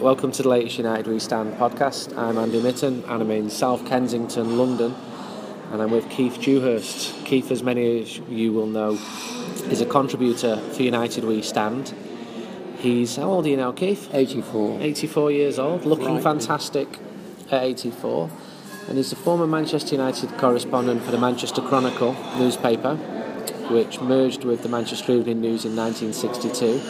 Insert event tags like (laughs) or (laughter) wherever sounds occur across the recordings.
Welcome to the latest United We Stand podcast. I'm Andy Mitten and I'm in South Kensington, London, and I'm with Keith Dewhurst. Keith, as many of you will know, is a contributor for United We Stand. He's, how old are you now, Keith? 84. 84 years old, looking Right. fantastic at 84. And he's a former Manchester United correspondent for the Manchester Chronicle newspaper, which merged with the Manchester Evening News in 1962.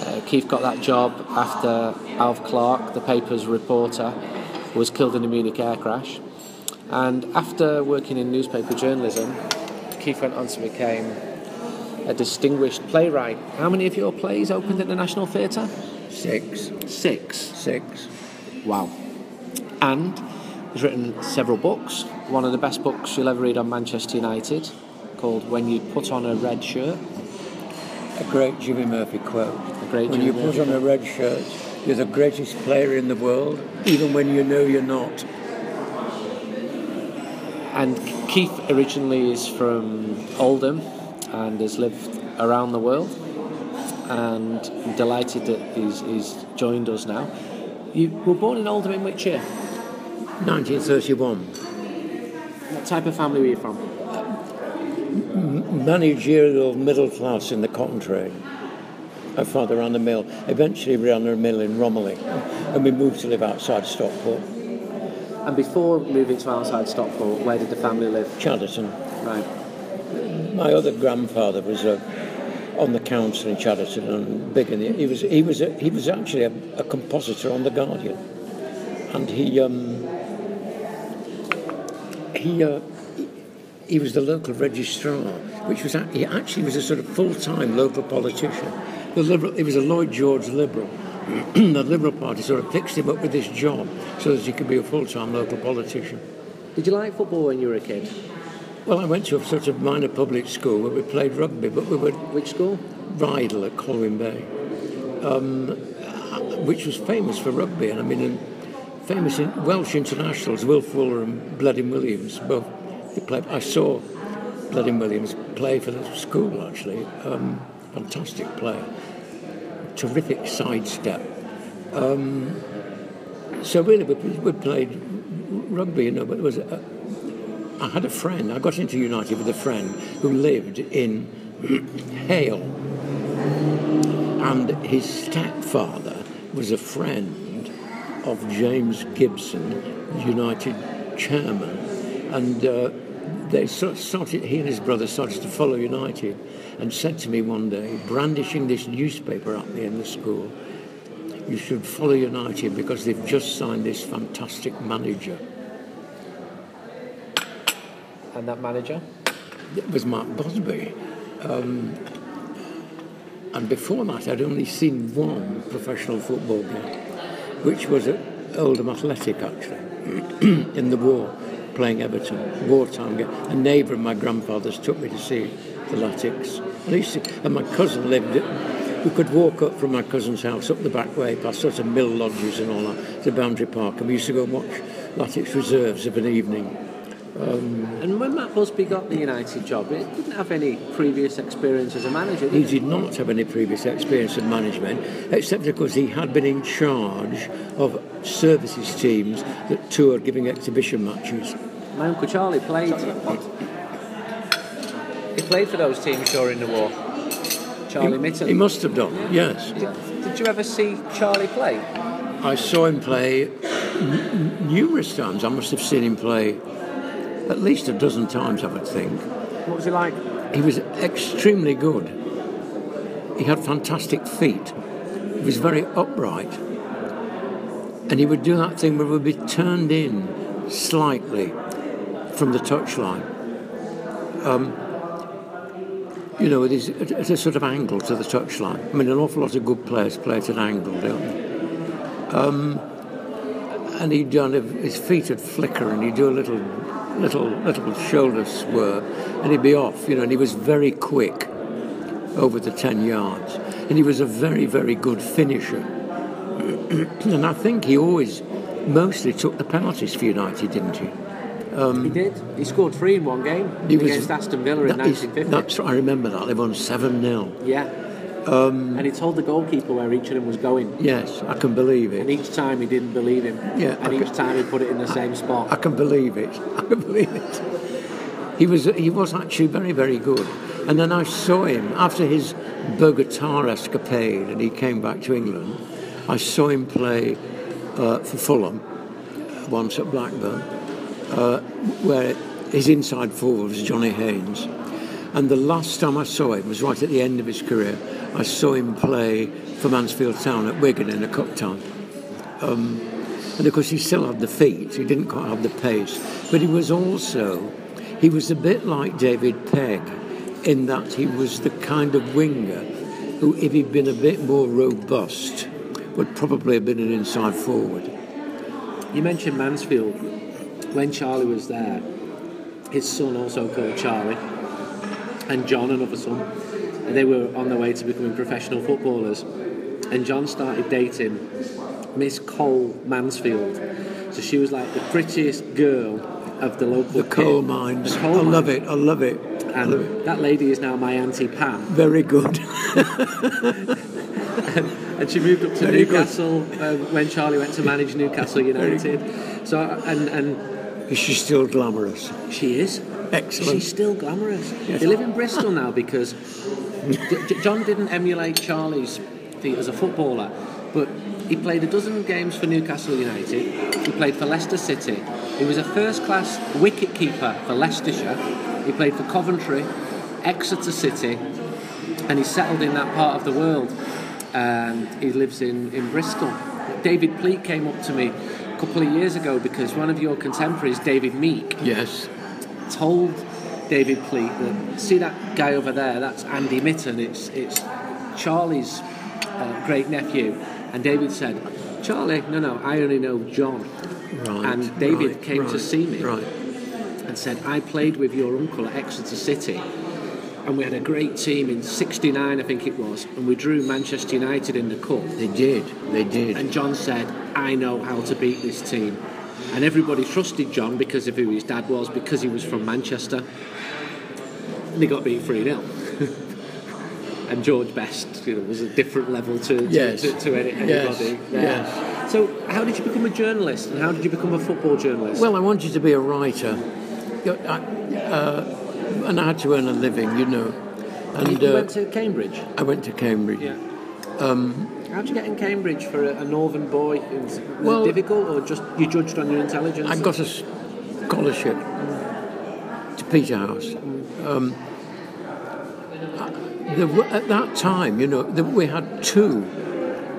Uh, Keith got that job after Alf Clarke, the paper's reporter, was killed in a Munich air crash. And after working in newspaper journalism, Keith went on to become a distinguished playwright. How many of your plays opened at the National Theatre? Six. Six. Six. Wow. And he's written several books. One of the best books you'll ever read on Manchester United, called When You Put On a Red Shirt. A great Jimmy Murphy quote. Great when you put on a red shirt, you're the greatest player in the world, even when you know you're not. And Keith originally is from Oldham and has lived around the world. And I'm delighted that he's, he's joined us now. You were born in Oldham in which year? 1931. What type of family were you from? Managerial middle class in the cotton trade. My father ran a mill. Eventually ran a mill in Romiley. And we moved to live outside Stockport. And before moving to outside Stockport, where did the family live? Chadderton. Right. My other grandfather was uh, on the council in Chadderton and big in the, he was he was a, he was actually a, a compositor on the Guardian, and he um, he, uh, he he was the local registrar, which was he actually was a sort of full time local politician. The liberal he was a Lloyd George liberal. (clears throat) the Liberal Party sort of fixed him up with this job so that he could be a full time local politician. Did you like football when you were a kid? Well, I went to a sort of minor public school where we played rugby, but we were Which school? Rydal at Colwyn Bay, um, which was famous for rugby. And I mean, famous in Welsh internationals, Wilf Wooller and Bleddyn Williams, both they played. I saw Bleddyn Williams play for the school actually. Um, fantastic player, terrific sidestep. Um, so really, we, we played rugby, you know, but there was. A, I had a friend. I got into United with a friend who lived in (clears throat) Hale, and his stepfather was a friend of James Gibson, United chairman, and uh, they started. He and his brother started to follow United, and said to me one day, brandishing this newspaper at me in the school, "You should follow United because they've just signed this fantastic manager." And that manager? It was Matt Busby. Um, and before that, I'd only seen one professional football game, which was at Oldham Athletic, actually, (clears throat) in the war, playing Everton, wartime game. A neighbour of my grandfather's took me to see the Latics. And, I used to, and my cousin lived we could walk up from my cousin's house up the back way, past sort of mill lodges and all that, to Boundary Park, and we used to go and watch Latics reserves of an evening. Um, and when Matt Busby got the United job, he didn't have any previous experience as a manager, He did he? did not have any previous experience of management, except because he had been in charge of services teams that toured giving exhibition matches. My uncle Charlie played. He played for those teams during the war. Charlie he, Mitten. he must have done, yes. Did, did you ever see Charlie play? I saw him play n- n- numerous times. I must have seen him play at least a dozen times, I would think. What was he like? He was extremely good. He had fantastic feet. He was very upright. And he would do that thing where he would be turned in slightly from the touchline. Um, you know, it is at a sort of angle to the touchline. I mean, an awful lot of good players play at an angle, don't they? Um, and he'd done his feet would flicker, and he'd do a little, little, little shoulder swerve, and he'd be off. You know, and he was very quick over the ten yards, and he was a very, very good finisher. (clears throat) and I think he always, mostly took the penalties for United, didn't he? He did. He scored three in one game He was- against Aston Villa in That is- 1950. that's I remember that. They won seven 0 Yeah. Um, and he told the goalkeeper where each of them was going. Yes, I can believe it. And each time he didn't believe him. Yeah, and I each can, time he put it in the same spot. I can believe it. (laughs) I can believe it. He was he was actually very very good. And then I saw him after his Bogota escapade, and he came back to England. I saw him play uh, for Fulham once at Blackburn, uh, where his inside forward was Johnny Haynes. And the last time I saw him was right at the end of his career. I saw him play for Mansfield Town at Wigan in a cup tie. Um, and of course, he still had the feet, he didn't quite have the pace. But he was also, he was a bit like David Pegg in that he was the kind of winger who, if he'd been a bit more robust, would probably have been an inside forward. You mentioned Mansfield. When Charlie was there, his son also called Charlie, and John, another son, and they were on their way to becoming professional footballers. And John started dating Miss Cole Mansfield. So she was like the prettiest girl of the local. The coal mines. The coal I love it. I love it. And love it. that lady is now my auntie Pam. Very good. (laughs) and she moved up to Very Newcastle uh, when Charlie went to manage Newcastle United. So and and is she still glamorous? She is. Excellent. She's still glamorous. Yes. They live in Bristol now because John didn't emulate Charlie's feat as a footballer, but he played a dozen games for Newcastle United. He played for Leicester City. He was a first-class wicket keeper for Leicestershire. He played for Coventry, Exeter City, and he settled in that part of the world. And he lives in, in Bristol. David Pleat came up to me couple of years ago because one of your contemporaries, David Meek, yes, told David Pleat that see that guy over there, that's Andy Mitten. It's it's Charlie's uh, great nephew, and David said, Charlie, no, no, I only know John. Right, and David right, came right, to see me right. and said, I played with your uncle at Exeter City and we had a great team in 69 I think it was and we drew Manchester United in the cup. They did. They did. And John said I know how to beat this team. And everybody trusted John because of who his dad was because he was from Manchester. And they got beat 3-0 (laughs) and George Best you know, was a different level to, yes. to, to, anybody. Yes. yes. so how did you become a journalist and how did you become a football journalist? Well I wanted to be a writer. Uh, and I had to earn a living, you know. And you uh, went to Cambridge. I went to Cambridge. Yeah. Um, How'd you get in Cambridge for a, a northern boy? Was, was well, it difficult, or just you judged on your intelligence? I got a scholarship mm. to Peterhouse. Mm. Um, the, at that time, you know, the, we had two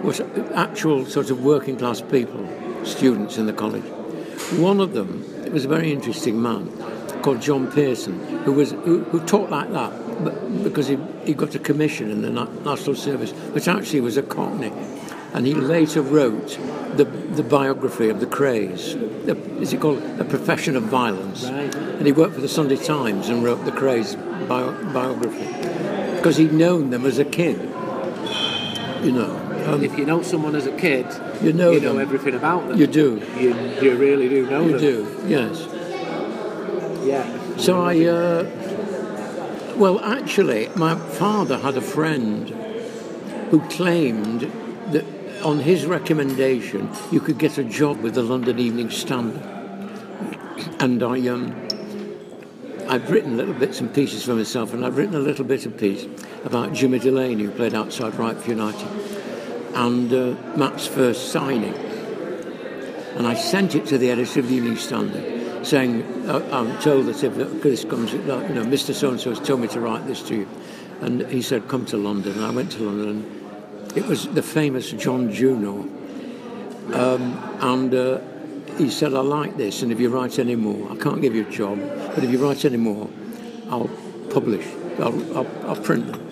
was actual sort of working class people, students in the college. One of them, it was a very interesting man called John Pearson, who was who, who taught like that but because he, he got a commission in the National Service, which actually was a Cockney. And he later wrote the, the biography of the Krays. The, is it called A Profession of Violence? Right. And he worked for the Sunday Times and wrote the Krays bio, biography because he'd known them as a kid. You know. Um, if you know someone as a kid, you know, you know everything about them. You do. You, you really do know you them. You do, yes. Yeah. So I, uh, well, actually, my father had a friend who claimed that on his recommendation you could get a job with the London Evening Standard. And I, um, I've written little bits and pieces for myself, and I've written a little bit of piece about Jimmy Delaney, who played outside right for United, and uh, Matt's first signing. And I sent it to the editor of the Evening Standard saying, uh, I'm told that if this comes, you know, Mr. So and so has told me to write this to you. And he said, Come to London. And I went to London. It was the famous John Junor. Um, and uh, he said, I like this. And if you write any more, I can't give you a job, but if you write any more, I'll publish, I'll, I'll, I'll print them.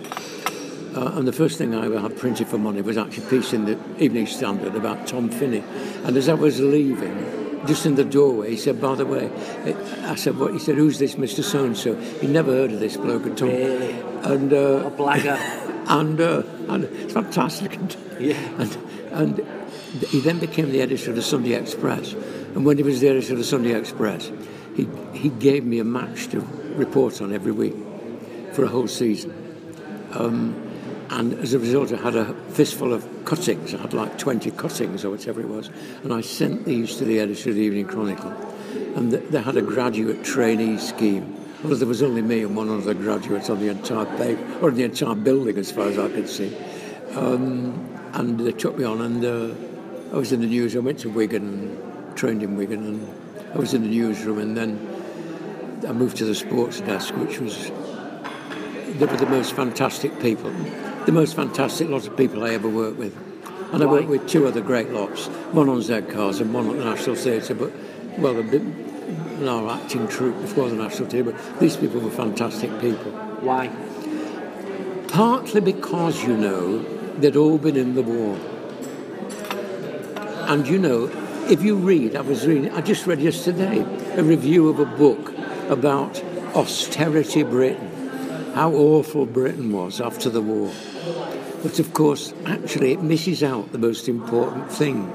Uh, and the first thing I ever had printed for money was actually a piece in the Evening Standard about Tom Finney. And as I was leaving, just in the doorway, he said, by the way, I said, what? He said, who's this Mr. So-and-so? He never heard of this bloke at all. Really? And, uh, a blagger. (laughs) and, uh, and it's fantastic. yeah. And, and he then became the editor of the Sunday Express. And when he was the editor of the Sunday Express, he, he gave me a match to report on every week for a whole season. Um, And as a result, I had a fistful of cuttings. I had like 20 cuttings or whatever it was. And I sent these to the editor of the Evening Chronicle. And they had a graduate trainee scheme. Well, there was only me and one other graduate on the entire paper, or in the entire building as far as I could see. Um, and they took me on, and uh, I was in the news. I went to Wigan, trained in Wigan, and I was in the newsroom, and then I moved to the sports desk, which was they were the most fantastic people, the most fantastic lot of people I ever worked with. And I worked with two other great lots, one on Z Cars and one at the National Theatre, but well, a bit, our acting troupe before the National Theatre, but these people were fantastic people. Why? Partly because, you know, they'd all been in the war. And, you know, if you read, I was reading, I just read yesterday a review of a book about austerity Britain, how awful Britain was after the war. But of course, actually, it misses out the most important thing.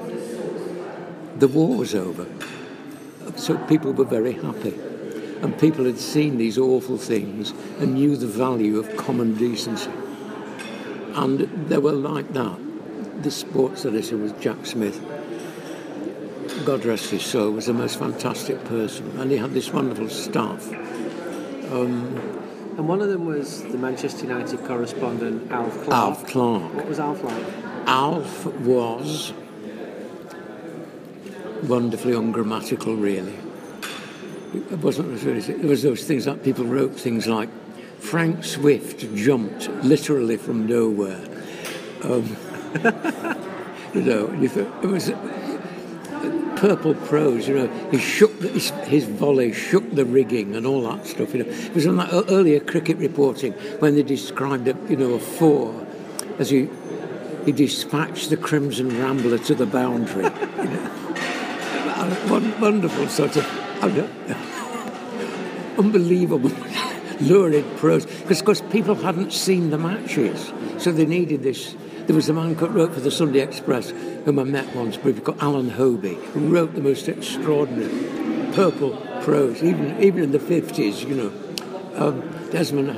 The war was over. So people were very happy. And people had seen these awful things and knew the value of common decency. And they were like that. The sports editor was Jack Smith. God rest his soul, was the most fantastic person. And he had this wonderful staff. Um, and one of them was the Manchester United correspondent, Alf Clarke. Alf Clarke. What was Alf like? Alf was wonderfully ungrammatical, really. It wasn't really, it was those things that people wrote things like Frank Swift jumped literally from nowhere. Um, (laughs) you know, you thought, it was purple prose. You know, he shook his, his, volley, shook the rigging, and all that stuff. You know, it was on that earlier cricket reporting when they described a, you know, a four as he he dispatched the Crimson Rambler to the boundary. You know (laughs) wonderful sort of (laughs) unbelievable (laughs) lurid prose because of course people hadn't seen the matches so they needed this there was a man who wrote for the Sunday Express whom I met once briefly called Alan Hoby who wrote the most extraordinary purple prose even even in the 50s you know um, Desmond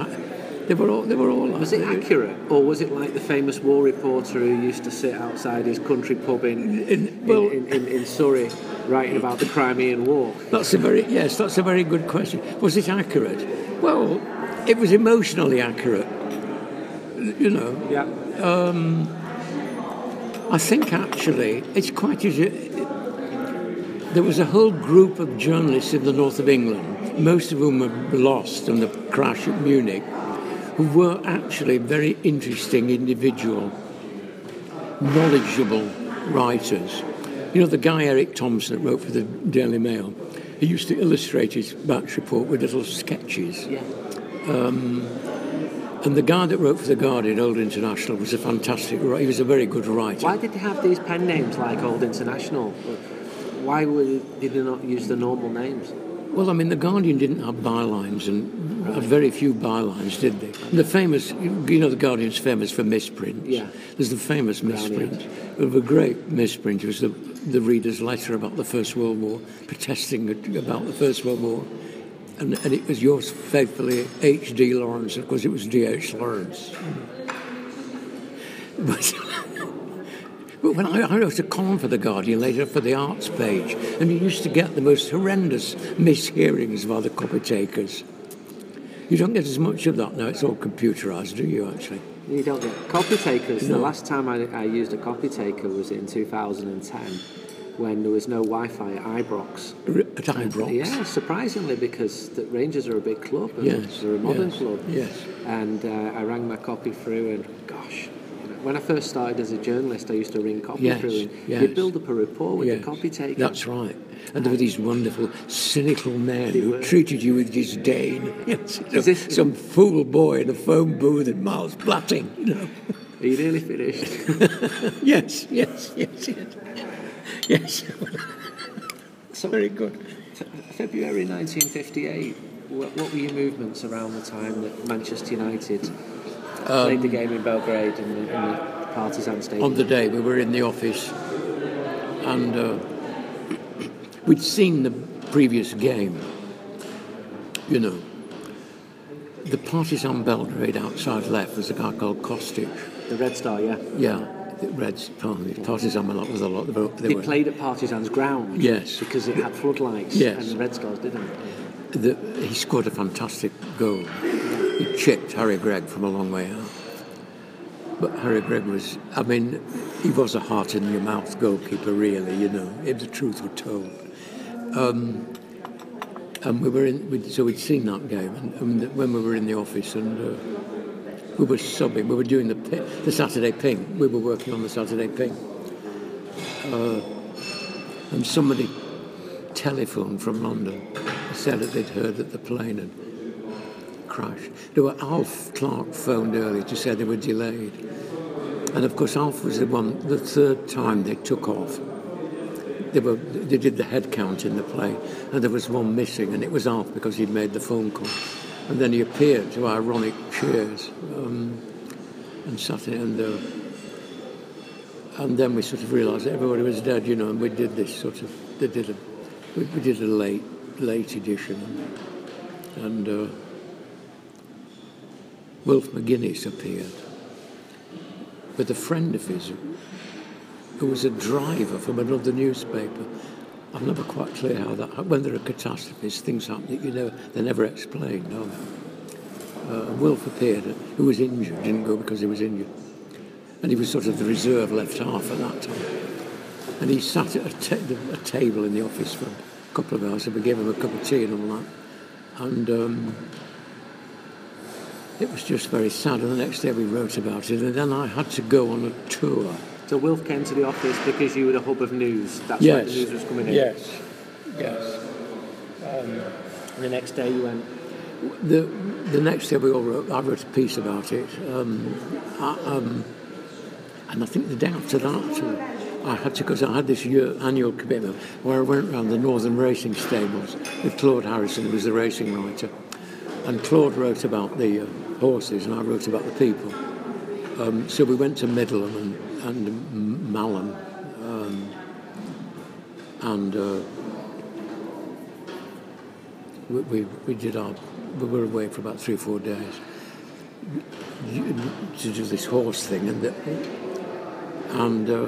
they were all. They were all. Was it accurate, or was it like the famous war reporter who used to sit outside his country pub in in, well, in, in, in, Surrey, writing about the Crimean War? That's a very yes. That's a very good question. Was it accurate? Well, it was emotionally accurate. You know. Yeah. Um, I think actually it's quite easy. There was a whole group of journalists in the north of England, most of whom were lost in the crash at Munich who were actually very interesting individual, knowledgeable writers. You know, the guy Eric Thompson that wrote for the Daily Mail, he used to illustrate his batch report with little sketches. Yeah. Um, and the guy that wrote for The Guardian, Old International, was a fantastic writer. He was a very good writer. Why did they have these pen names like Old International? Why did they not use the normal names? Well, I mean, The Guardian didn't have bylines, and right. very few bylines, did they? And the famous, you know, The Guardian's famous for misprints. Yeah. There's the famous misprint. Of a great misprint was the, the reader's letter about the First World War, protesting about the First World War. And, and it was yours faithfully, H.D. Lawrence, of course, it was D.H. Lawrence. But. (laughs) But when I, I wrote a column for The Guardian later for the arts page, and you used to get the most horrendous mishearings by the copy takers. You don't get as much of that now, it's all computerised, do you actually? You don't get copy takers. No. The last time I, I, used a copy taker was in 2010 when there was no Wi Fi at Ibrox. At Ibrox? Yeah, surprisingly, because the Rangers are a big club. And yes. They're a modern yes. club. Yes. And uh, I rang my copy through, and gosh, when I first started as a journalist, I used to ring copy yes, through and yes. you build up a rapport with yes, the copy taker. That's right. And there were these wonderful, cynical men who were. treated you with disdain. (laughs) Yes, you know, this, some fool boy in a phone booth in Miles Platting, you know. Are you nearly finished? (laughs) yes, yes, yes, yes. (laughs) Yes. (laughs) so, Very good. February 1958, what, what were your movements around the time that Manchester United um, played the game in Belgrade in the, in the Partizan Stadium. On the day we were in the office, and uh, (coughs) we'd seen the previous game, you know, the partisan Belgrade outside left was a guy called Kostic. The Red Star, yeah. Yeah, Reds, pardon me, partisan was a lot. They, were, they They were- played at Partisan's ground. Yes. Because it had floodlights. Yes. And the Red Stars didn't. the, he scored a fantastic goal. He chipped Harry Gregg from a long way out. But Harry Gregg was, I mean, he was a heart in your mouth goalkeeper, really, you know, if the truth were told. Um, and we were in, we'd, so we'd seen that game, and, and when we were in the office, and uh, we were subbing, we were doing the, the Saturday Pink, we were working on the Saturday Pink. Uh, and somebody telephoned from London said that they'd heard that the plane had crashed. There were Alf Clarke phoned early to say they were delayed. And of course, Alf was the one, the third time they took off. They, were, they did the head count in the plane, and there was one missing, and it was Alf because he'd made the phone call. And then he appeared to ironic cheers um, and sat in, and, uh, and then we sort of realised everybody was dead, you know, and we did this sort of, they did a, we, we did a late, late edition, and uh, McGuinness appeared with a friend of his who was a driver from another newspaper. I'm never quite clear how that. When there are catastrophes, things happen that you never they're never explained. They? Uh, Wilf appeared, who was injured, didn't go because he was injured, and he was sort of the reserve left half at that time. And he sat at a table in the office for a couple of hours, and we gave him a cup of tea and all that. And um, it was just very sad. And the next day we wrote about it, and then I had to go on a tour. So Wilf came to the office because you were the hub of news. That's why the news was coming in. Yes. Yes. And the next day you went. The the next day we all wrote. I wrote a piece about it, um, I, um, and I think the day after that, I had to because I had this year, annual commitment where I went around the Northern Racing Stables with Claude Harrison, who was the racing writer, and Claude wrote about the uh, horses, and I wrote about the people. Um, so we went to Middleham and, and M- Malham, um, and. Uh, we, we, we did our we were away for about three or four days to do this horse thing and the, and uh,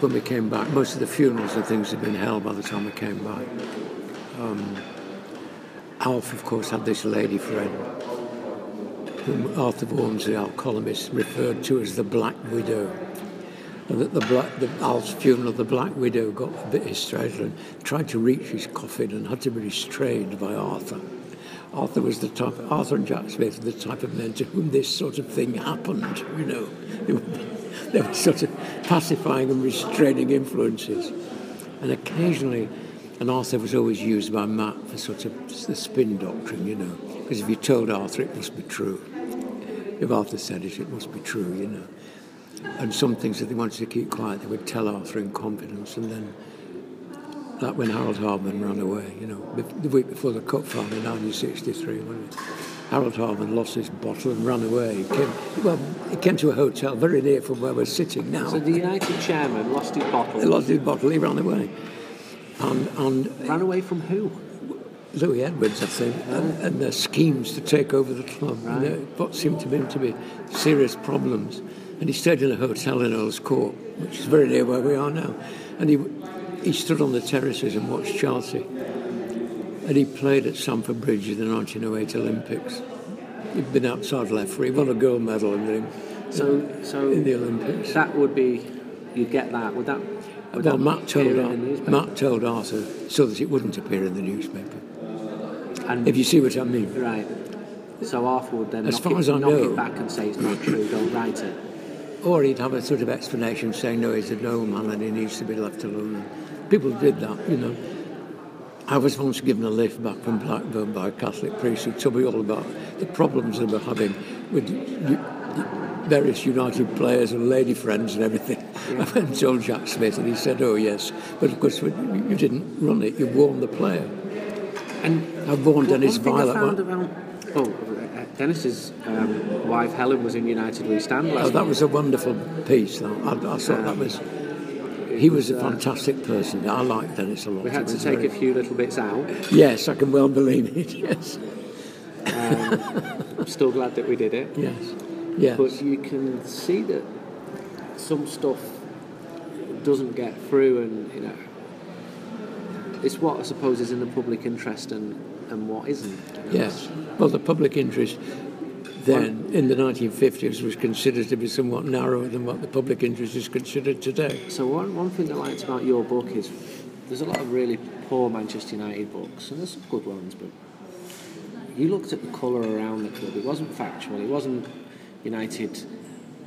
when we came back most of the funerals and things had been held by the time we came back um, Alf of course had this lady friend whom Arthur Walmsley our columnist referred to as the Black Widow and at the black, the Al's funeral, of the Black Widow got a bit hysterical and tried to reach his coffin and had to be restrained by Arthur. Arthur was the type, Arthur and Jack Smith were the type of men to whom this sort of thing happened. You know, they were, (laughs) they were sort of pacifying and restraining influences, and occasionally, and Arthur was always used by Matt for sort of the spin doctrine. You know, because if you told Arthur, it must be true. If Arthur said it, it must be true. You know and some things that they wanted to keep quiet, they would tell Arthur in confidence. And then, like when Harold Hardman ran away, you know, the week before the Cup final in 1963, when Harold Hardman lost his bottle and ran away. He came, well, he came to a hotel very near from where we're sitting now. So the United chairman lost his bottle. he lost his bottle, he ran away. And, and Ran away from who? Louis Edwards, I think, and, and their schemes to take over the club. Right. And there- what seemed to him to be serious problems. And he stayed in a hotel in Earl's Court, which is very near where we are now. And he, he stood on the terraces and watched Chelsea. And he played at Stamford Bridge in the 1908 Olympics. He'd been outside left for, he won a gold medal in the, So, so in the Olympics. that would be, you'd get that. Would that? Well, Matt told, Ar- Matt told Arthur so that it wouldn't appear in the newspaper. And If you see what I mean. right. So Arthur would then As knock, far it, as I knock know- it back and say it's not true. Don't write it. Or he'd have a sort of explanation saying, no, he's a nobleman and he needs to be left alone. People did that, you know. I was once given a lift back from Blackburn by a Catholic priest who told me all about the problems they were having with various United players and lady friends and everything. (laughs) I went and told Jack Smith and he said, oh, yes. But of course, you didn't run it, you warned the player. And I've warned one Dennis thing I Viollet. found one- around. Oh, uh, Dennis's um, wife Helen was in United We Stand last Oh, that week. was a wonderful piece. That. I, I thought that was. He was a fantastic person. I liked Dennis a lot. We had to take very- a few little bits out. Yes, I can well believe it. (laughs) Yes. Um, I'm still glad that we did it. Yes. Yes. But you can see that some stuff doesn't get through, and you know, it's what I suppose is in the public interest and, and what isn't. Yes. Well, the public interest then in the 1950s was considered to be somewhat narrower than what the public interest is considered today. So one, one thing I liked about your book is there's a lot of really poor Manchester United books, and there's some good ones, but you looked at the colour around the club. It wasn't factual. It wasn't United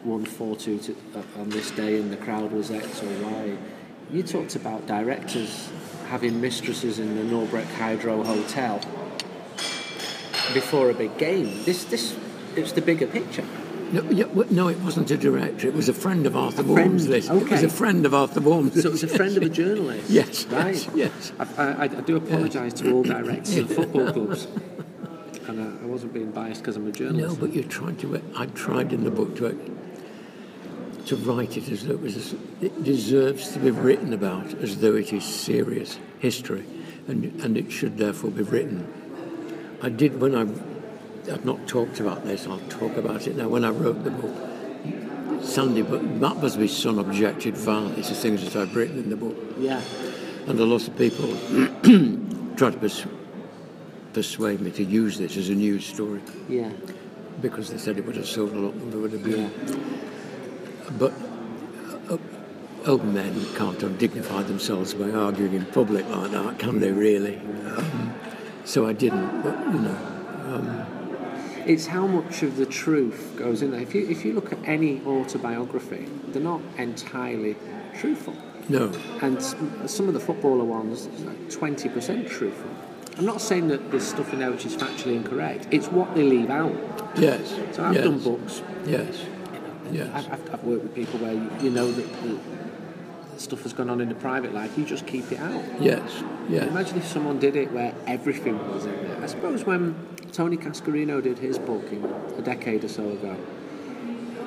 won 4-2 uh, on this day and the crowd was X or Y. You talked about directors having mistresses in the Norbreck Hydro Hotel before a big game. This, this, it's the bigger picture. No, yeah, well, no, it wasn't a director. It was a friend of Arthur friend, Walmsley. It was a friend of Arthur Walmsley. So it was a friend of a journalist. (laughs) Yes, right. yes, yes. I, I, I do apologise to all directors of football clubs, and uh, I wasn't being biased because I'm a journalist. No, but you tried to. I tried in the book to to write it as though it was. It deserves to be written about as though it is serious history, and and it should therefore be written. I did when I. I've not talked about this. I'll talk about it now. When I wrote the book, Sandy, but Matt Busby's son objected violently to things that I've written in the book. yeah, And a lot of people (clears throat) tried to pers- persuade me to use this as a news story yeah, because they said it would have sold a lot more. There would have yeah. But uh, old men can't undignify themselves by arguing in public like that, can they really? Um, so I didn't, but you know. It's how much of the truth goes in there. If you if you look at any autobiography, they're not entirely truthful, No, and some of the footballer ones, twenty percent truthful. I'm not saying that there's stuff in there which is factually incorrect. It's what they leave out. yes, So I've yes, done books. yes, yes, I've, I've, I've worked with people where you, you know that the stuff has gone on in the private life. You just keep it out. yes, yes. Imagine if someone did it where everything was in there. I suppose when Tony Cascarino did his book in a decade or so ago,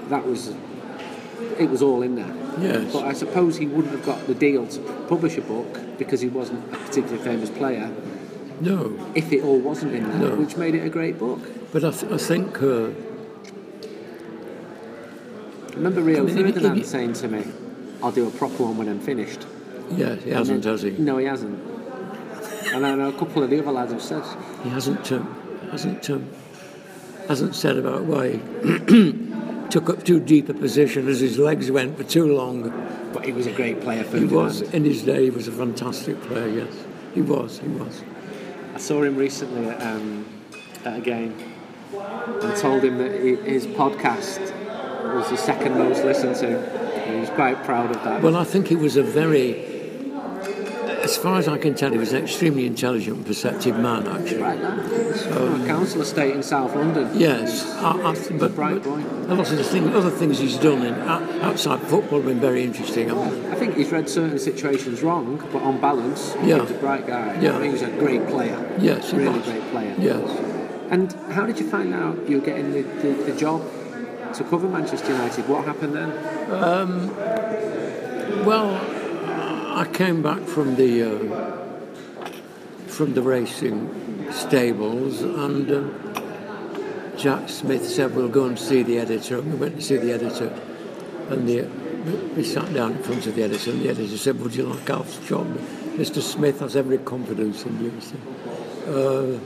that was it was all in there. Yes. But I suppose he wouldn't have got the deal to publish a book because he wasn't a particularly famous player. No, If it all wasn't in there, No. which made it a great book. but I, th- I think uh, remember Rio I mean, if- if Ferdinand you- saying to me, "I'll do a proper one when I'm finished." yes, he hasn't, has he? No, he hasn't. And I know a couple of the other lads have said, He hasn't um, hasn't um, hasn't said about why he (clears throat) took up too deep a position as his legs went for too long. but he was a great player, He was in his day. He was a fantastic player. Yes, he was. He was. I saw him recently at, um, at a game and told him that he, his podcast was the second most listened to. He was quite proud of that. Well, I think he was a very, as far as I can tell, he was an extremely intelligent and perceptive man. Actually, right from a council estate in South London. yes. I, I, but, bright boy. a lot of the thing, other things he's done in, outside football have been very interesting. I think he's read certain situations wrong, but on balance, Yeah. he's a bright guy. Yeah. He was a great player. Yes, he really was. great player. yes. And how did you find out you were getting the, the, the job to cover Manchester United? What happened then? Well, I came back from the uh, from the racing stables, and um, Jack Smith said, "We'll go and see the editor." And we went to see the editor, and the, we sat down in front of the editor, and the editor said, "Would you like Alf's job?" Mr. Smith has every confidence in you. Uh,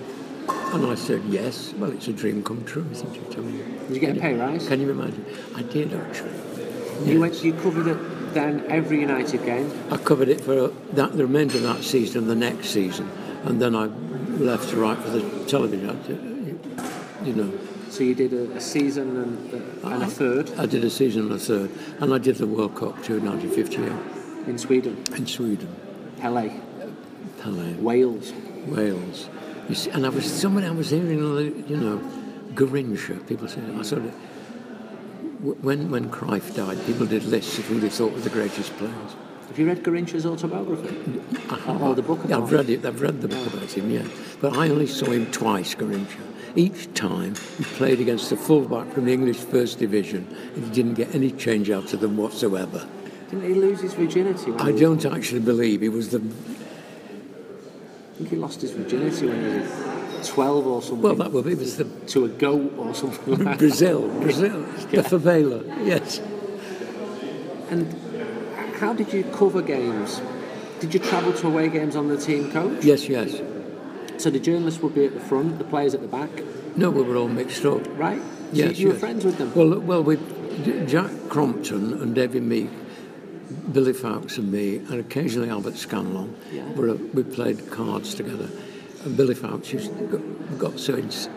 and I said, "Yes." Well, it's a dream come true, isn't it? I mean, Did you get a pay rise? can you imagine? I did actually. You went. You covered it then every United game. I covered it for that, the remainder of that season and the next season, and then I left to write for the television. I You know, So you did a, a season and, uh, and a third I did a season and a third, and I did the World Cup too, 1958, in Sweden, in Sweden, LA, Pele, Wales. Wales. See, and I was somebody I was hearing, you know, Garrincha. People say I sort of. When when Cruyff died, people did lists of who they thought were the greatest players. Have you read Garrincha's autobiography? Oh, the book about I've read it. I've read the book about him. Yeah, but I only saw him twice, Garrincha. Each time he played against a fullback from the English First Division, and he didn't get any change out of them whatsoever. Didn't he lose his virginity? I don't actually believe he was the. Think he lost his virginity when he was 12 or something. Well, that would be it was the to a goat or something like that. Brazil, (laughs) Brazil, Yeah. the favela. Yes. And how did you cover games? Did you travel to away games on the team coach? Yes, yes. So the journalists would be at the front, the players at the back, No, we were all mixed up. right? So Yes, you were friends with them. Well, well, we Jack Crompton and David Meek, Billy Foulkes and me, and occasionally Albert Scanlon. Yeah. Were, we played cards together, and Billy Foulkes used got, got so ins-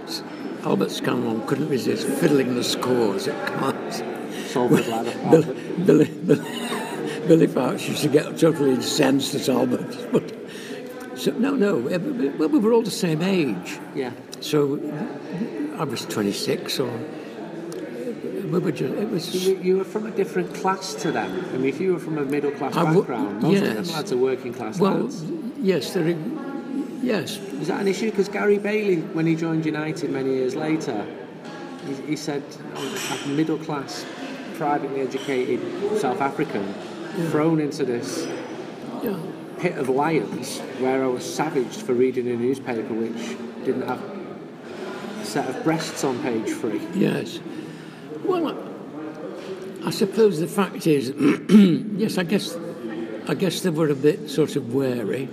Albert Scanlon couldn't resist fiddling the scores at cards. (laughs) Billy, Billy, Billy, Billy Foulkes used to get totally incensed at Albert. But (laughs) so no, no, well, we were all the same age. Yeah. So I was 26, or we were just, it was. You, you were from a different class to them. I mean, if you were from a middle class w- background, most of yes. them lads are working class Well, lads. yes, there. are- Yes, Is that an issue? Because Gary Bailey, when he joined United many years later, he, he said, oh, I'm a middle class, privately educated South African, thrown into this yeah, pit of lions where I was savaged for reading a newspaper which didn't have a set of breasts on page three. yes. Well, I, I suppose the fact is, (clears throat) yes, I guess, I guess they were a bit sort of wary,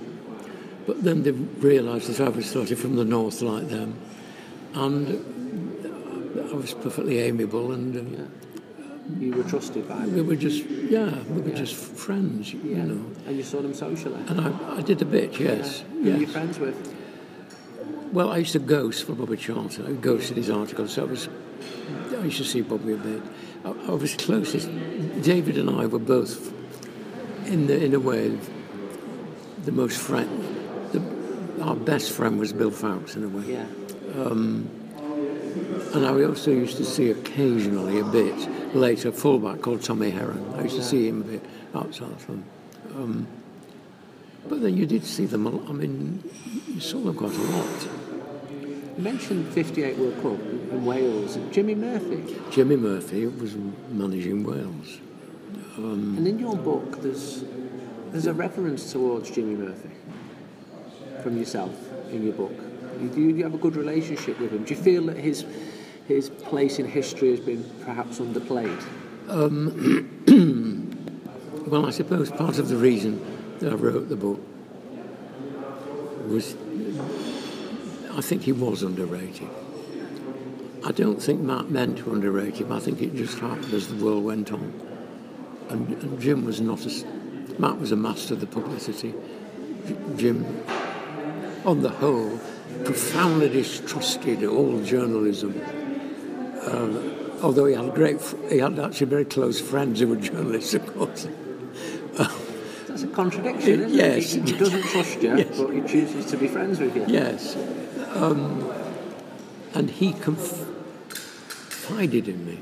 but then they realised that I was sort of from the north like them, and I was perfectly amiable, and um, You were trusted by them. we were just, yeah, we were just friends, you Yeah. know. And you saw them socially. And I, I did a bit, yes, Who were you friends with? Well, I used to ghost for Bobby Charlton. I ghosted his articles, so I was. I used to see Bobby a bit. I, I was closest. David and I were both, in the in a way, the most friend. The, our best friend was Bill Foulkes in a way, Yeah. and I also used to see occasionally a bit later fullback called Tommy Heron. I used to see him a bit outside from. Um, but then you did see them. a lot. I mean, you saw them quite a lot. You mentioned 58 World Cup in Wales. Jimmy Murphy. Jimmy Murphy was managing Wales. Um, and in your book, there's there's a reference towards Jimmy Murphy from yourself in your book. You, do you have a good relationship with him? Do you feel that his his place in history has been perhaps underplayed? Um, (clears throat) well, I suppose part of the reason that I wrote the book was I think he was underrated. I don't think Matt meant to underrate him. I think it just happened as the world went on. And, and Jim was not as. Matt was a master of the publicity. Jim, on the whole, profoundly distrusted all journalism. Uh, although he had great, he had actually very close friends who were journalists, of course. A contradiction, isn't Yes. it? He, he doesn't trust you, (laughs) Yes. but he chooses to be friends with you. Yes. Um, and he confided in me.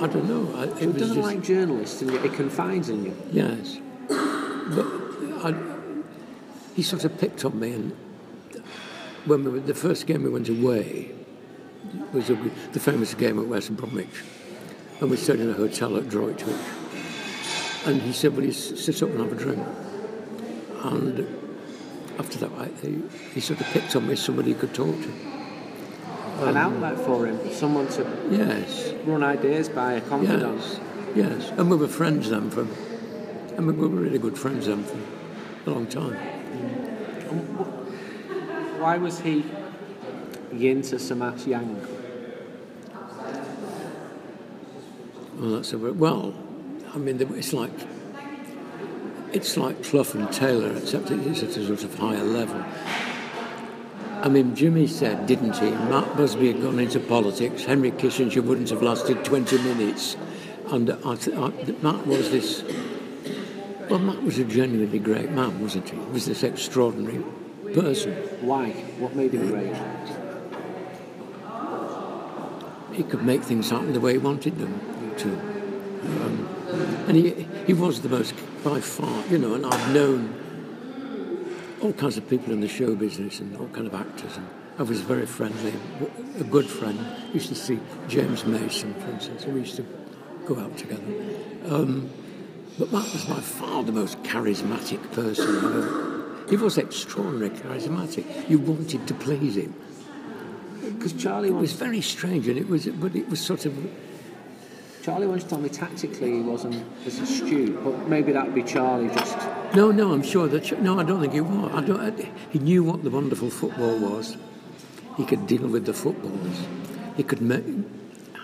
I don't know. I, it He doesn't just, like journalists, and yet he confides in you. Yes. But I, he sort of picked on me, and when we were, the first game we went away was a, the famous game at West Bromwich, and we stayed in a hotel at Droitwich. And he said, Well, you s- sit up and have a drink?" And after that, I, he, he sort of picked on me as somebody he could talk to. An outlet for him, someone to Yes. run ideas by, a confidant. Yes, yes. And we were friends then for, I mean, we were really good friends then for a long time. Mm-hmm. Why was he yin to Samat Yang? Well, that's a well. I mean, it's like it's like Clough and Taylor, except it's at a sort of higher level. I mean, Jimmy said, didn't he? Matt Busby had gone into politics. Henry Kissinger wouldn't have lasted 20 minutes. And I th- I, Matt was this. Well, Matt was a genuinely great man, wasn't he? He was this extraordinary person. Why? What made him great? he could make things happen the way he wanted them to. And he, he was the most, by far, you know, and I've known all kinds of people in the show business and all kind of actors. And I was very friendly, a good friend. I Used to see James Mason, for instance, and we used to go out together. Um, but Matt was by far the most charismatic person I've ever. He was extraordinarily charismatic. You wanted to please him. Because Charlie was very strange, and it was, but it was sort of Charlie once told me tactically he wasn't as astute, but maybe that'd be Charlie just. No, no, I'm sure that. No, I don't think he was. I don't. I, he knew what the wonderful football was. He could deal with the footballers. He could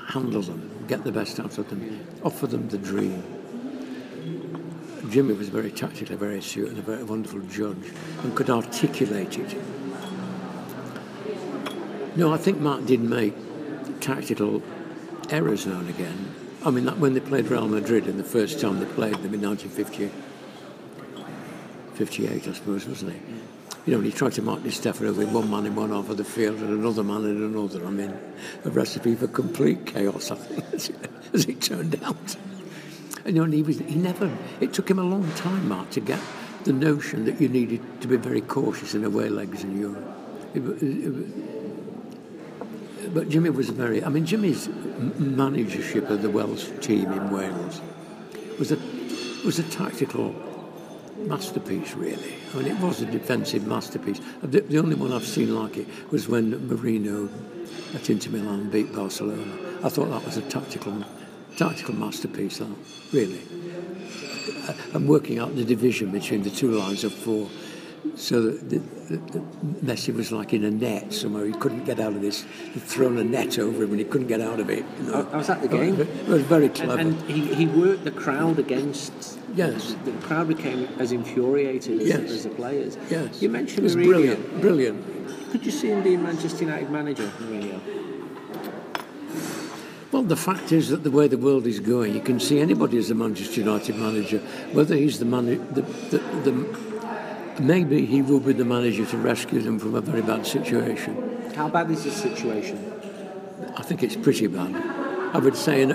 handle them, get the best out of them, offer them the dream. Jimmy was very tactically very astute and a very wonderful judge, and could articulate it. No, I think Matt did make tactical errors now and again. I mean, when they played Real Madrid in the first time they played them in 1958. I suppose, wasn't it? You know, when he tried to mark Di Stefano with one man in one half of the field and another man in another. I mean, a recipe for complete chaos, I think, (laughs) as it, it turned out. And, you know, and he, was, he never, it took him a long time, Mark, to get the notion that you needed to be very cautious in away legs in Europe. It, it, wa- but Jimmy was very, I mean, Jimmy's managership of the Welsh team in Wales was a, was a tactical masterpiece, really. I mean, it was a defensive masterpiece. The, the only one I've seen like it was when Mourinho at Inter Milan beat Barcelona. I thought that was a tactical, tactical masterpiece, that, really. And working out the division between the two lines of four, so that the, the, the Messi was like in a net somewhere. He couldn't get out of this. They'd thrown a net over him, and he couldn't get out of it. You know. I- I was at the game. It was very clever. and he, he worked the crowd against. Yes. The crowd became as infuriated as, Yes. as the players. yes, You it mentioned was Mourinho. brilliant, brilliant. Could you see him being Manchester United manager, Mourinho? Well, the fact is that the way the world is going, you can see anybody as a Manchester United manager, whether he's the man, the, the, the, maybe he will be the manager to rescue them from a very bad situation. How bad is this situation? I think it's pretty bad. I would say, in,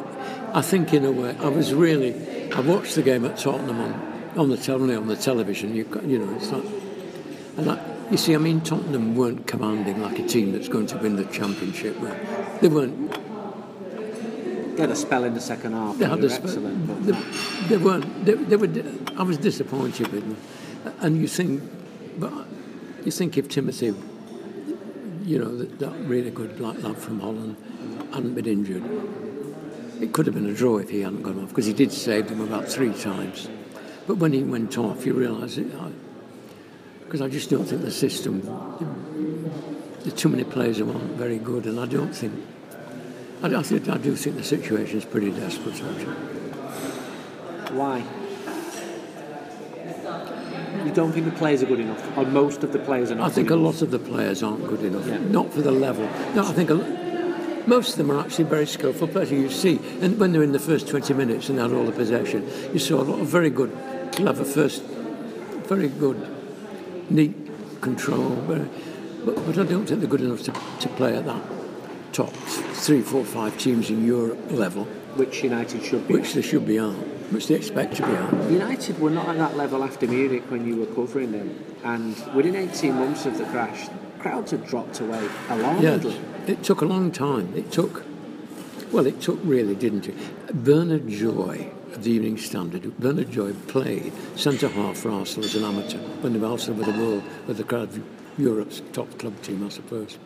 I think in a way, I was really, I watched the game at Tottenham on, on the tel- on the television. You, you know, it's not, and I, you see, I mean, Tottenham weren't commanding like a team that's going to win the championship. They weren't They had a spell in the second half. They had a spell. sp- excellent. But They, they weren't. They, they were. I was disappointed with them, and you think, you think if Timothy, you know, that, that really good lad from Holland, hadn't been injured, it could have been a draw if he hadn't gone off because he did save them about three times. But when he went off, you realise it. Because I just don't think the system. The too many players who aren't very good, and I don't think. I, I, think, I do think the situation is pretty desperate, actually. why? You don't think the players are good enough, or most of the players are not. I think a enough? lot of the players aren't good enough, Yeah. not for the level. No, I think a, most of them are actually very skillful players. You see, and when they're in the first 20 minutes and had all the possession, you saw a lot of very good, clever first, very good, neat control. Very, but, but I don't think they're good enough to, to play at that top three, four, five teams in Europe level, which United should be. which they should be on, which they expect to be on. United were not at that level after Munich when you were covering them, and within 18 months of the crash, crowds had dropped away Yes, alarmingly. it took a long time. It took, well, it took really, didn't it? Bernard Joy of the Evening Standard, Bernard Joy played centre half for Arsenal as an amateur when they were Arsenal were the world, were the crowd of Europe's top club team, I suppose.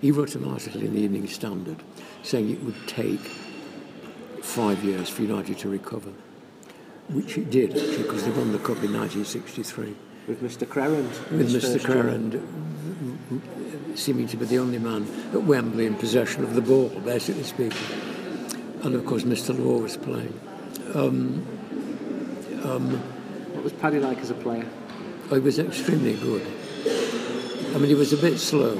He wrote an article in the Evening Standard saying it would take five years for United to recover, which it did actually because they won the cup in 1963 With Mr. Crerand. with Mr. Crerand seeming to be the only man at Wembley in possession of the ball, basically speaking. And of course, Mr. Law was playing. Um, um, what was Paddy like as a player? Oh, he was extremely good. I mean, he was a bit slow,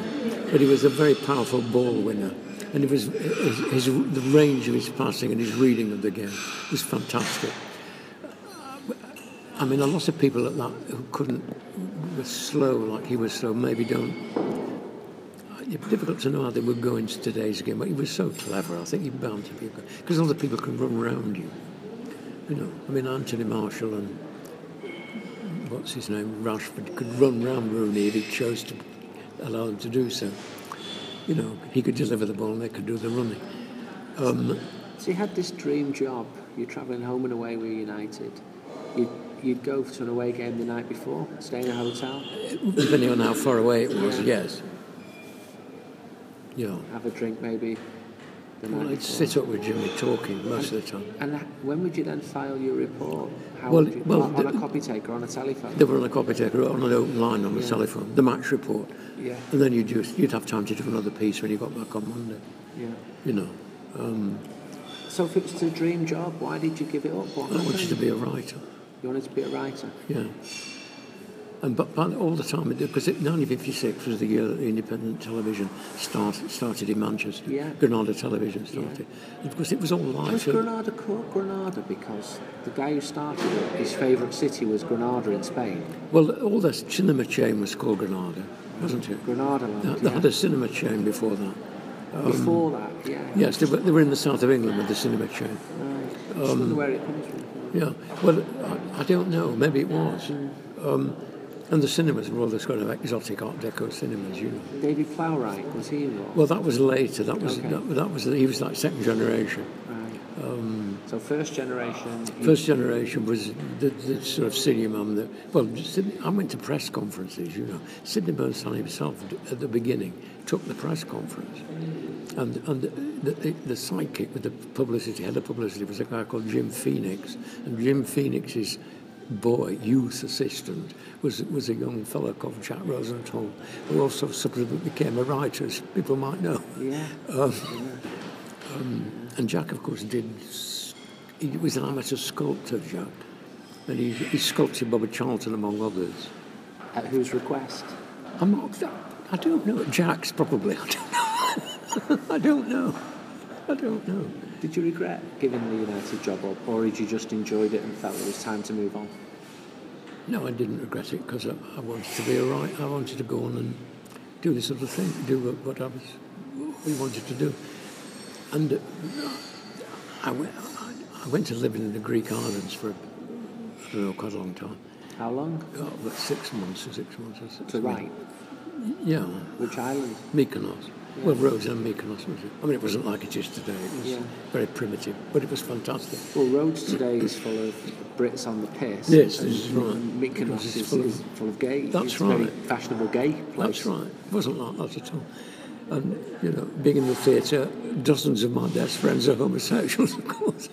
but he was a very powerful ball winner. And it was his, his, the range of his passing and his reading of the game was fantastic. I mean, a lot of people at that who couldn't, were slow like he was slow, maybe don't. It's difficult to know how they would go into today's game, but he was so clever. I think he bound to be because other people can run around you. You know, I mean, Anthony Martial and what's his name, Rashford, could run round Rooney if he chose to allow them to do so. You know, he could deliver the ball and they could do the running. Um, So you had this dream job. You're travelling home and away with United. You, you'd go to an away game the night before, stay in a hotel, Depending on how far away it was, yes. Yeah. have a drink maybe Well, I'd sit up with Jimmy talking most of the time. And that- when would you then file your report? How Well, you, well, on, on a copy taker, on a telephone? They were on a copy taker on an open line on the Yeah. telephone, the match report. yeah, And then you'd, just, you'd have time to do another piece when you got back on Monday, yeah. you know. Um, so if it was a dream job, why did you give it up? What I wanted to be a writer, You wanted to be a writer. yeah. And but, but all the time, because 1956 was the year that the independent television started, started in Manchester. Yeah. Granada Television started. And because it was all live. Was Granada called Granada because the guy who started it, his favourite city was Granada in Spain? Well, all the cinema chain was called Granada, wasn't it? Granada land, They, they yeah. had a cinema chain before that. Um, before that, yeah. Yes, they were, they were in the south of England with the cinema chain. Right. I just um, where it comes from. Yeah, well, I, I don't know. Maybe it was. Mm. Um, and the cinemas were all this kind of exotic Art Deco cinemas, you know. David Plowright, was he involved? Well, that was later. That was Okay. that, that was he was like second generation. Right. Um, so first generation. First generation was the, the sort of man that. Well, Sidney, I went to press conferences. You know, Sidney Bernstein himself at the beginning took the press conference, and and the, the, the sidekick with the publicity head of publicity was a guy called Jim Phoenix, and Jim Phoenix's boy, youth assistant, was was a young fellow called Jack Rosenthal, who also subsequently became a writer, as people might know. Yeah. Um, um, and Jack, of course, did. He was an amateur sculptor, Jack, and he, he sculpted Bobby Charlton among others. At whose request? I'm not. I don't know. Jack's probably. I don't know. (laughs) I don't know. I don't know. Did you regret giving the United job up, or did you just enjoyed it and felt it was time to move on? No, I didn't regret it because I, I wanted to be a right. I wanted to go on and do this sort of thing, do what, I was, we wanted to do. And uh, I went, I, I went to live in the Greek islands for, I don't know, quite a long time. How long? Oh, about six months or six months or six To write. Yeah, Which island? Mykonos. Well, Rhodes and it? I mean, it wasn't like it is today. It was Yeah. very primitive, but it was fantastic. Well, Rhodes today is full of Brits on the piss. Yes, this is right. Mykonos is, full of- full of gay. That's it's a very right. fashionable gay place. That's right. It wasn't like that at all. And, you know, being in the theatre, dozens of my best friends are homosexuals, (laughs) of course.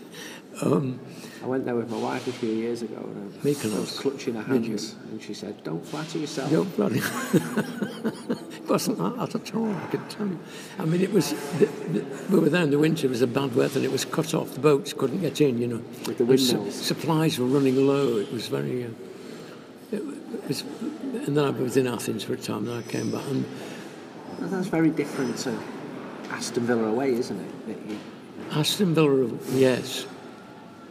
Um, I went there with my wife a few years ago and I Mykonos. was clutching her you? hands and she said, don't flatter yourself. Don't bloody. (laughs) it wasn't like that at all, I can tell you. I mean, it was. The, the, we were there in the winter, it was a bad weather, and it was cut off. The boats couldn't get in, you know. With the And su- windmills. supplies were running low. It was very. Uh, it was, and then I was in Athens for a time, then I came back. And Well, That's very different to Aston Villa away, isn't it? You- Aston Villa, yes.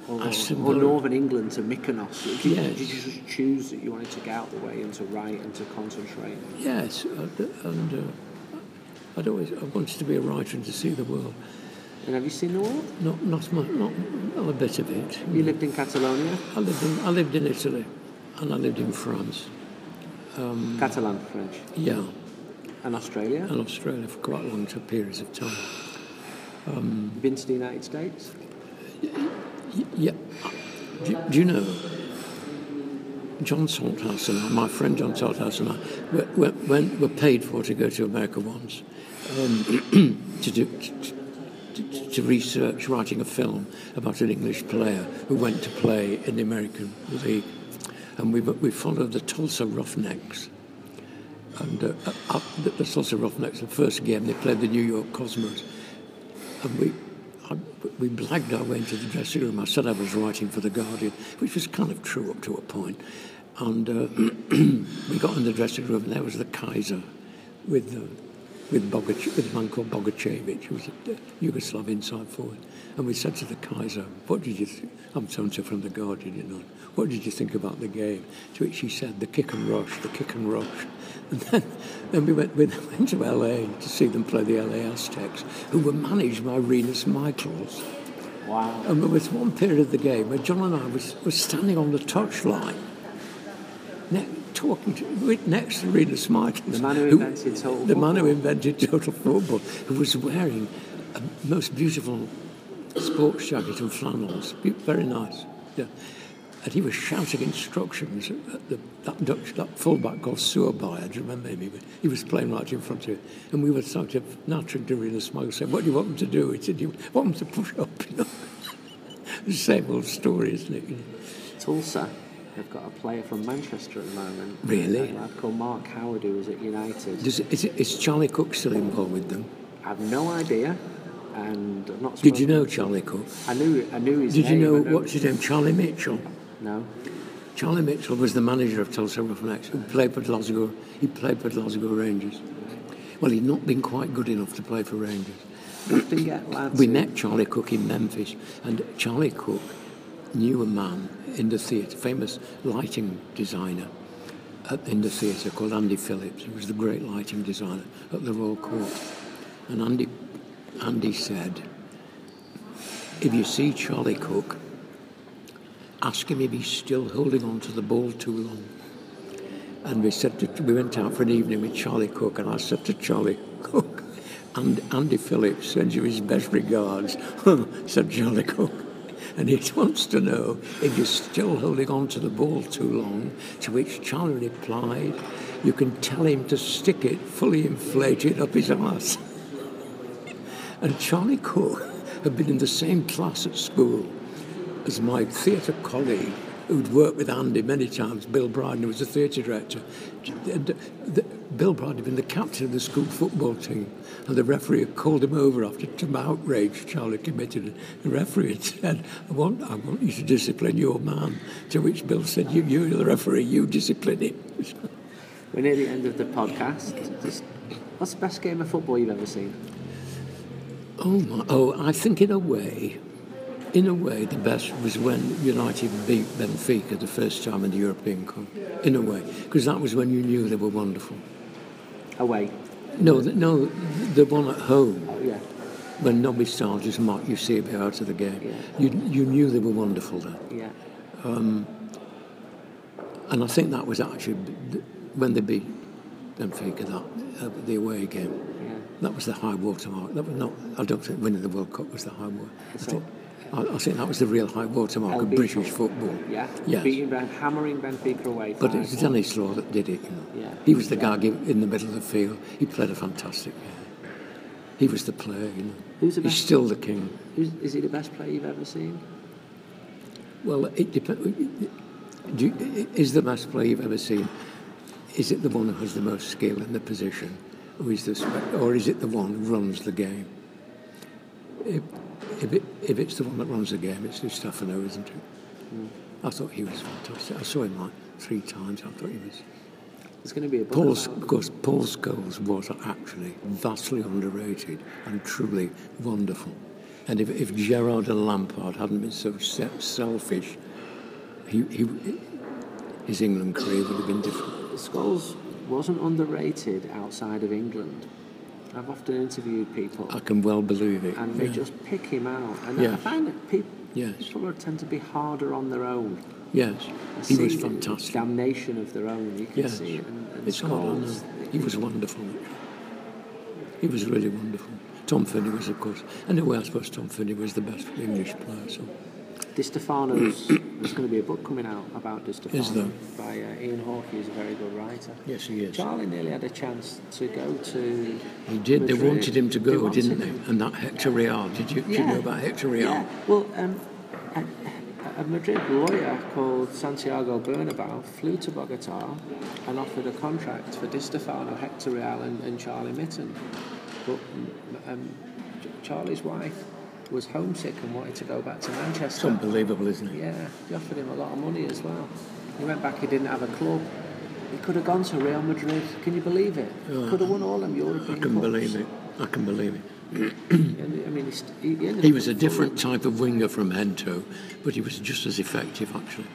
Or, or Northern England to Mykonos. Did you, Yes. did you just choose that you wanted to get out of the way and to write and to concentrate? Yes, and, and uh, I'd always I wanted to be a writer and to see the world. And have you seen the world? Not not much, not, not a bit of it. You lived in Catalonia, I lived in I lived in Italy, and I lived in France. Catalan French, Yeah, and Australia. and Australia for quite long periods of time. You've been to the United States. Yeah, do, do you know? John Salthouse and I, my friend John Salthouse and I, were, were, were paid for to go to America once um, (clears throat) to do. To, to, research writing a film about an English player who went to play in the American League, and we we followed the Tulsa Roughnecks, and uh, up the, the Tulsa Roughnecks. The first game they played the New York Cosmos, and we I, we blagged our way into the dressing room. I said I was writing for the Guardian, which was kind of true up to a point. And uh, (clears throat) we got in the dressing room, and there was the Kaiser with uh, with, Bogac- with a man called Bogicevic, who was a Yugoslav inside forward. And we said to the Kaiser, "What did you? Th- I'm so-and-so from the Guardian, you know. What did you think about the game?" To which he said, "The kick and rush, the kick and rush." (laughs) And then, then we went, we (laughs) went to LA to see them play the LA Aztecs, who were managed by Rinus Michels. Wow. And there was one period of the game where John and I was, was standing on the touchline, ne- talking to, next to Rinus Michels. The man who invented total The man who football. invented total football, who was wearing a most beautiful sports jacket and flannels. Very nice. Yeah. and he was shouting instructions at the, that Dutch, that fullback called Suurbier, do you remember him? He was, he was playing right in front of him. And we were sort of nattering during the smoke, saying, what do you want them to do? He said, you want them to push up, (laughs) you know. the same old story, isn't it? Tulsa have got a player from Manchester at the moment. Really? A lad called Mark Howard who was at United. Does, is, it, is Charlie Cooke still involved with them? I have no idea. And I've not Did you know Charlie Cooke? I knew I knew his Did you name. know what's his name? Charlie Mitchell. No. Charlie Mitchell was the manager of Tulsa Roughnecks who played for Glasgow. He played for Glasgow Rangers. Well, he'd not been quite good enough to play for Rangers. We get lads. We who- met Charlie Cooke in Memphis, and Charlie Cooke knew a man in the theatre, famous lighting designer in the theatre called Andy Phillips. He was the great lighting designer at the Royal Court. And Andy, Andy said, if you see Charlie Cooke, ask him if he's still holding on to the ball too long. And we said to, we went out for an evening with Charlie Cooke, and I said to Charlie (laughs) Cooke, and Andy Phillips sends you his best regards, (laughs) said Charlie Cooke. And he (laughs) wants to know if you're still holding on to the ball too long, to which Charlie replied, you can tell him to stick it fully inflated up his arse. (laughs) And Charlie Cooke had been in the same class at school as my theatre colleague who'd worked with Andy many times, Bill Bryden, who was the theatre director. Uh, the- Bill Bryden had been the captain of the school football team, and the referee had called him over after some outrage Charlie committed. And the referee had said, I want, I want you to discipline your man. To which Bill said, you, you're the referee, you discipline him. (laughs) We're near the end of the podcast. Just, what's the best game of football you've ever seen? Oh, my, oh, I think in a way, in a way, the best was when United beat Benfica the first time in the European Cup. In a way, because that was when you knew they were wonderful. Away. No, the, no, the one at home Oh yeah. when Nobby Stiles just marked Eusebio out of the game. Yeah. You you knew they were wonderful then, Yeah. Um, and I think that was actually when they beat Benfica that uh, the away game. Yeah. That was the high watermark. That was not. I don't think winning the World Cup was the high water. I I, think that was the real high watermark of British football. Yeah. Yes. Beating Ben, hammering Benfica away. But it was. Denis Law that did it. You know. Yeah. He was the Yeah. guy in the middle of the field. He played a fantastic game. He was the player. You know. Who's the best He's still the king. Who's, is he the best player you've ever seen? Well, it depends. Is the best player you've ever seen? Is it the one who has the most skill in the position, or is, the, or is it the one who runs the game? If, if, it, if it's the one that runs the game, it's Stefano, isn't it? Hmm. I thought he was fantastic. I saw him like three times. I thought he was. There's going to be a book Paul, of course, Paul Scholes was actually vastly underrated and truly wonderful. And if, if Gerrard and Lampard hadn't been so selfish, he, he, his England career would have been different. Scholes wasn't underrated outside of England. I've often interviewed people I can well believe it. and they yeah. just pick him out. And Yeah. I find that people, Yes. people tend to be harder on their own. Yes, I he was fantastic. Damnation of their own. You can Yes, see it. And, and it's. I He was wonderful. He was really wonderful. Tom Finney was, of course. Anyway, I suppose Tom Finney was the best English player. So. Di Stefano's, (clears throat) there's going to be a book coming out about Di Stefano Is there? by uh, Ian Hawkey, who's a very good writer. Yes, he is. Charlie nearly had a chance to go to. He did. They wanted him to go, wanted didn't they? And that Hector Rial. Did you, did you know about Hector Rial? Yeah. Well, um, a Madrid lawyer called Santiago Bernabeu flew to Bogota and offered a contract for Di Stefano, Hector Rial, and, and Charlie Mitten. But um, Charlie's wife was homesick and wanted to go back to It's Manchester. unbelievable, isn't it? Yeah, they offered him a lot of money as well. He went back, he didn't have a club. He could have gone to Real Madrid. Can you believe it? Oh, could have won all of them European I can Cups. believe it. I can believe it. And, I mean, he, he, he He was a different type of winger from Gento, but he was just as effective, actually.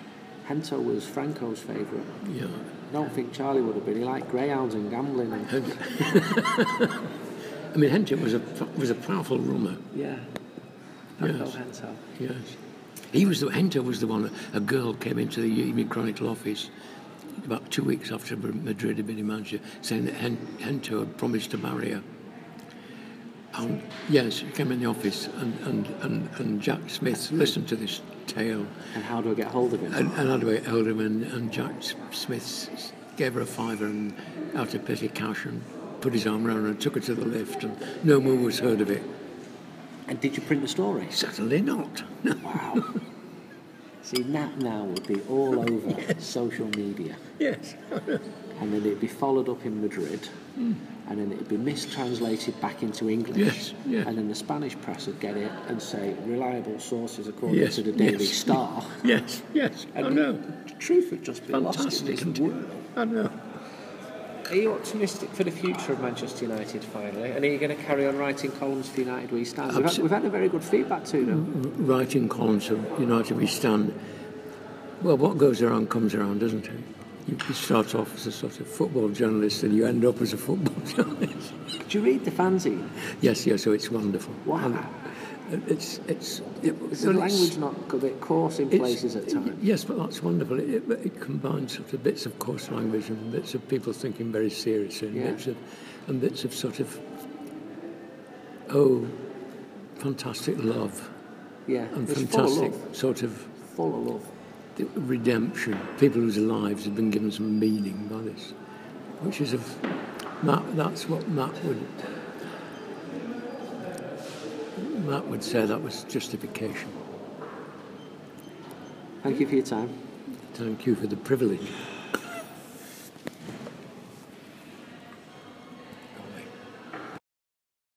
Gento was Franco's favourite. Yeah. I don't think Charlie would have been. He liked greyhounds and gambling. And, (laughs) I mean, Gento was a was a powerful runner. yeah, Franco Yes. Yes. He was the Gento was the one. A girl came into the Evening Chronicle office about two weeks after Madrid had been in Manchester, saying that Hen- Gento had promised to marry her. And yes, he came in the office, and, and, and, and Jack Smith listened to this tale. And how do I get hold of him? And, and how do I get hold of him? And, and Jack Smith gave her a fiver and out of petty cash and put his arm around her and took her to the lift, and no more was heard of it. And did you print the story? Certainly not. (laughs) No. Wow. See, that now would be all over (laughs) social media. Yes. And then it'd be followed up in Madrid. Hmm. And then it'd be mistranslated back into English. Yes, yeah. And then the Spanish press would get it and say, reliable sources according Yes, to the Daily yes. Star. (laughs) Yes, yes. I And know. The truth would just be lost in Fantastic. this world. I know. Are you optimistic for the future of Manchester United finally? And are you going to carry on writing columns for United We Stand? We've had, we've had a very good feedback to them. Mm, mm, writing columns for United We Stand. Well, what goes around comes around, doesn't it? You, you start off as a sort of football journalist and you end up as a football (laughs) journalist. Do you read the fanzine? yes, yes, so it's wonderful. Wow. It's, it's, it, the well, language not a bit coarse in places at times? Yes, but that's wonderful. It, it, it combines sort of bits of coarse language and bits of people thinking very seriously, and Yeah. bits of and bits of sort of oh, fantastic love Yeah, and it's of fantastic love. sort of Full of love. redemption. People whose lives have been given some meaning by this, which is of Matt. That's what Matt would. Matt would say that was justification. Thank you for your time. Thank you for the privilege.